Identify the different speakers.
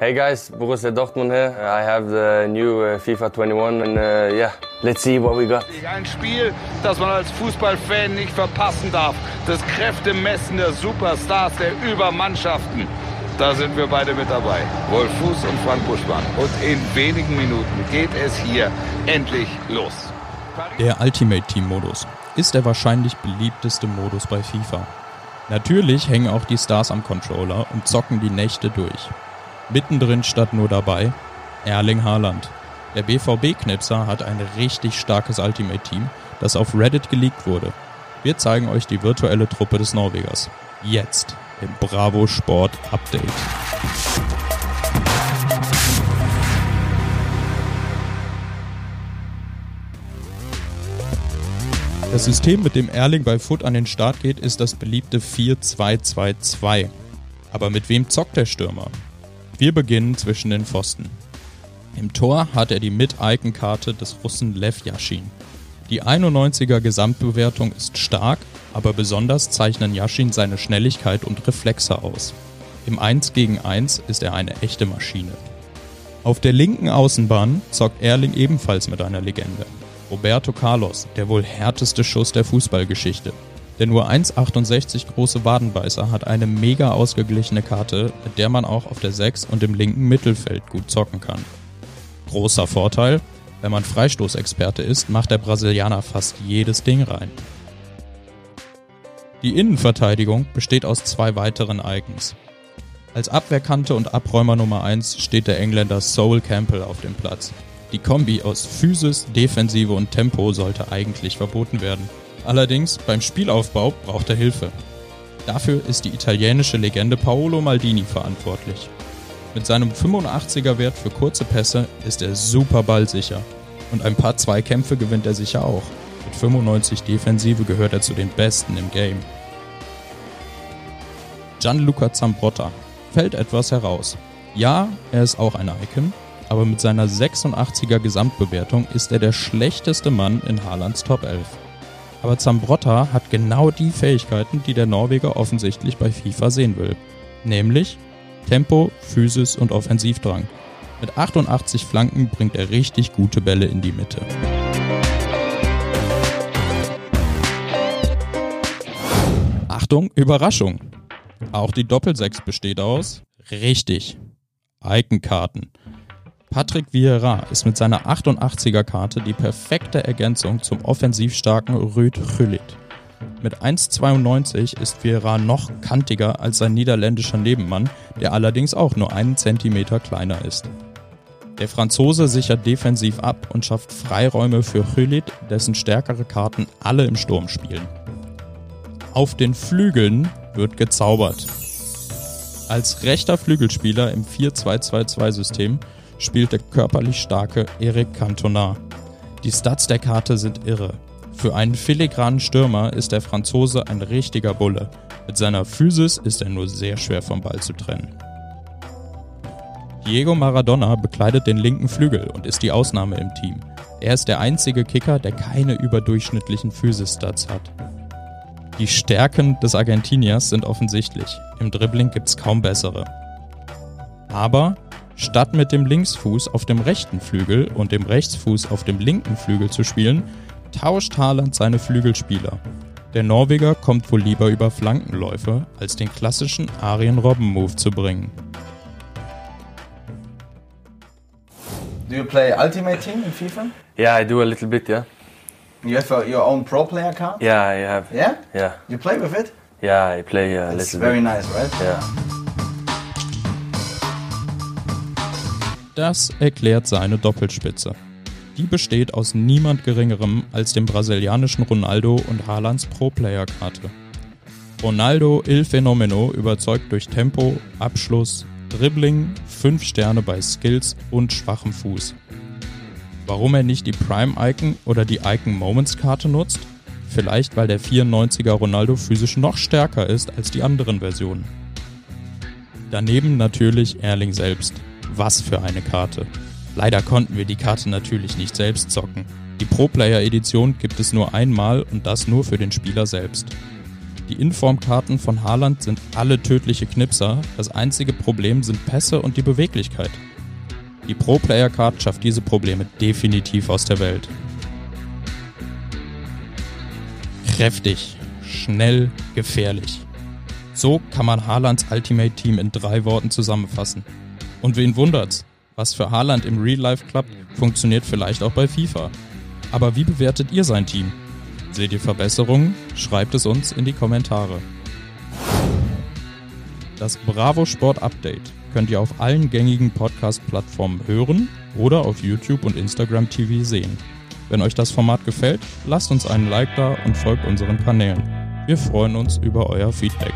Speaker 1: Hey guys, Borussia Dortmund here. I have the new uh, FIFA 21 and uh, yeah, let's see what we got.
Speaker 2: Ein Spiel, das man als Fußballfan nicht verpassen darf. Das Kräftemessen der Superstars, der Übermannschaften. Da sind wir beide mit dabei. Wolf Fuß und Frank Buschmann. Und in wenigen Minuten geht es hier endlich los.
Speaker 3: Der Ultimate Team Modus ist der wahrscheinlich beliebteste Modus bei FIFA. Natürlich hängen auch die Stars am Controller und zocken die Nächte durch. Mittendrin statt nur dabei Erling Haaland. Der BVB-Knipser hat ein richtig starkes Ultimate-Team, das auf Reddit geleakt wurde. Wir zeigen euch die virtuelle Truppe des Norwegers. Jetzt im Bravo Sport Update. Das System, mit dem Erling bei Foot an den Start geht, ist das beliebte 4-2-2-2. Aber mit wem zockt der Stürmer? Wir beginnen zwischen den Pfosten. Im Tor hat er die Mit-Icon-Karte des Russen Lev Yashin. Die 91er Gesamtbewertung ist stark, aber besonders zeichnen Yashin seine Schnelligkeit und Reflexe aus. Im 1 gegen 1 ist er eine echte Maschine. Auf der linken Außenbahn zockt Erling ebenfalls mit einer Legende. Roberto Carlos, der wohl härteste Schuss der Fußballgeschichte. Der nur 1,68 große Wadenbeißer hat eine mega ausgeglichene Karte, mit der man auch auf der 6 und im linken Mittelfeld gut zocken kann. Großer Vorteil, wenn man Freistoßexperte ist, macht der Brasilianer fast jedes Ding rein. Die Innenverteidigung besteht aus zwei weiteren Icons. Als Abwehrkante und Abräumer Nummer 1 steht der Engländer Soul Campbell auf dem Platz. Die Kombi aus Physis, Defensive und Tempo sollte eigentlich verboten werden. Allerdings beim Spielaufbau braucht er Hilfe. Dafür ist die italienische Legende Paolo Maldini verantwortlich. Mit seinem 85er Wert für kurze Pässe ist er super ballsicher. Und ein paar Zweikämpfe gewinnt er sicher auch. Mit 95 Defensive gehört er zu den Besten im Game. Gianluca Zambrotta fällt etwas heraus. Ja, er ist auch ein Icon, aber mit seiner 86er Gesamtbewertung ist er der schlechteste Mann in Haalands Top 11. Aber Zambrotta hat genau die Fähigkeiten, die der Norweger offensichtlich bei FIFA sehen will. Nämlich Tempo, Physis und Offensivdrang. Mit 88 Flanken bringt er richtig gute Bälle in die Mitte. Achtung, Überraschung! Auch die Doppelsechs besteht aus richtig Iconkarten. Patrick Vieira ist mit seiner 88er Karte die perfekte Ergänzung zum offensiv starken Rüd Gullit. Mit 1,92 ist Vieira noch kantiger als sein niederländischer Nebenmann, der allerdings auch nur einen Zentimeter kleiner ist. Der Franzose sichert defensiv ab und schafft Freiräume für Gullit, dessen stärkere Karten alle im Sturm spielen. Auf den Flügeln wird gezaubert. Als rechter Flügelspieler im 4-2-2-2-System spielt der körperlich starke Eric Cantona. Die Stats der Karte sind irre. Für einen filigranen Stürmer ist der Franzose ein richtiger Bulle. Mit seiner Physis ist er nur sehr schwer vom Ball zu trennen. Diego Maradona bekleidet den linken Flügel und ist die Ausnahme im Team. Er ist der einzige Kicker, der keine überdurchschnittlichen Physis-Stats hat. Die Stärken des Argentiniers sind offensichtlich. Im Dribbling gibt's kaum bessere. Aber Statt mit dem Linksfuß auf dem rechten Flügel und dem Rechtsfuß auf dem linken Flügel zu spielen, tauscht Haaland seine Flügelspieler. Der Norweger kommt wohl lieber über Flankenläufe, als den klassischen Arjen Robben-Move zu bringen.
Speaker 4: Do you play Ultimate Team in FIFA?
Speaker 1: Yeah, I do a little bit, yeah.
Speaker 4: You have uh, your own pro player card?
Speaker 1: Yeah, I have.
Speaker 4: Yeah?
Speaker 1: Yeah.
Speaker 4: You play with it?
Speaker 1: Yeah, I play a
Speaker 4: It's
Speaker 1: little
Speaker 4: very
Speaker 1: bit.
Speaker 4: nice, right?
Speaker 1: Yeah.
Speaker 3: Das erklärt seine Doppelspitze. Die besteht aus niemand Geringerem als dem brasilianischen Ronaldo und Haalands Pro-Player-Karte. Ronaldo Il Fenomeno überzeugt durch Tempo, Abschluss, Dribbling, 5 Sterne bei Skills und schwachem Fuß. Warum er nicht die Prime-Icon oder die Icon-Moments-Karte nutzt? Vielleicht weil der 94er Ronaldo physisch noch stärker ist als die anderen Versionen. Daneben natürlich Erling selbst. Was für eine Karte. Leider konnten wir die Karte natürlich nicht selbst zocken. Die Pro-Player-Edition gibt es nur einmal und das nur für den Spieler selbst. Die Informkarten von Haaland sind alle tödliche Knipser. Das einzige Problem sind Pässe und die Beweglichkeit. Die Pro Player Card schafft diese Probleme definitiv aus der Welt. Kräftig, schnell, gefährlich. So kann man Haalands Ultimate Team in drei Worten zusammenfassen. Und wen wundert's? Was für Haaland im Real Life klappt, funktioniert vielleicht auch bei FIFA. Aber wie bewertet ihr sein Team? Seht ihr Verbesserungen? Schreibt es uns in die Kommentare. Das Bravo Sport Update könnt ihr auf allen gängigen Podcast-Plattformen hören oder auf YouTube und Instagram TV sehen. Wenn euch das Format gefällt, lasst uns einen Like da und folgt unseren Kanälen. Wir freuen uns über euer Feedback.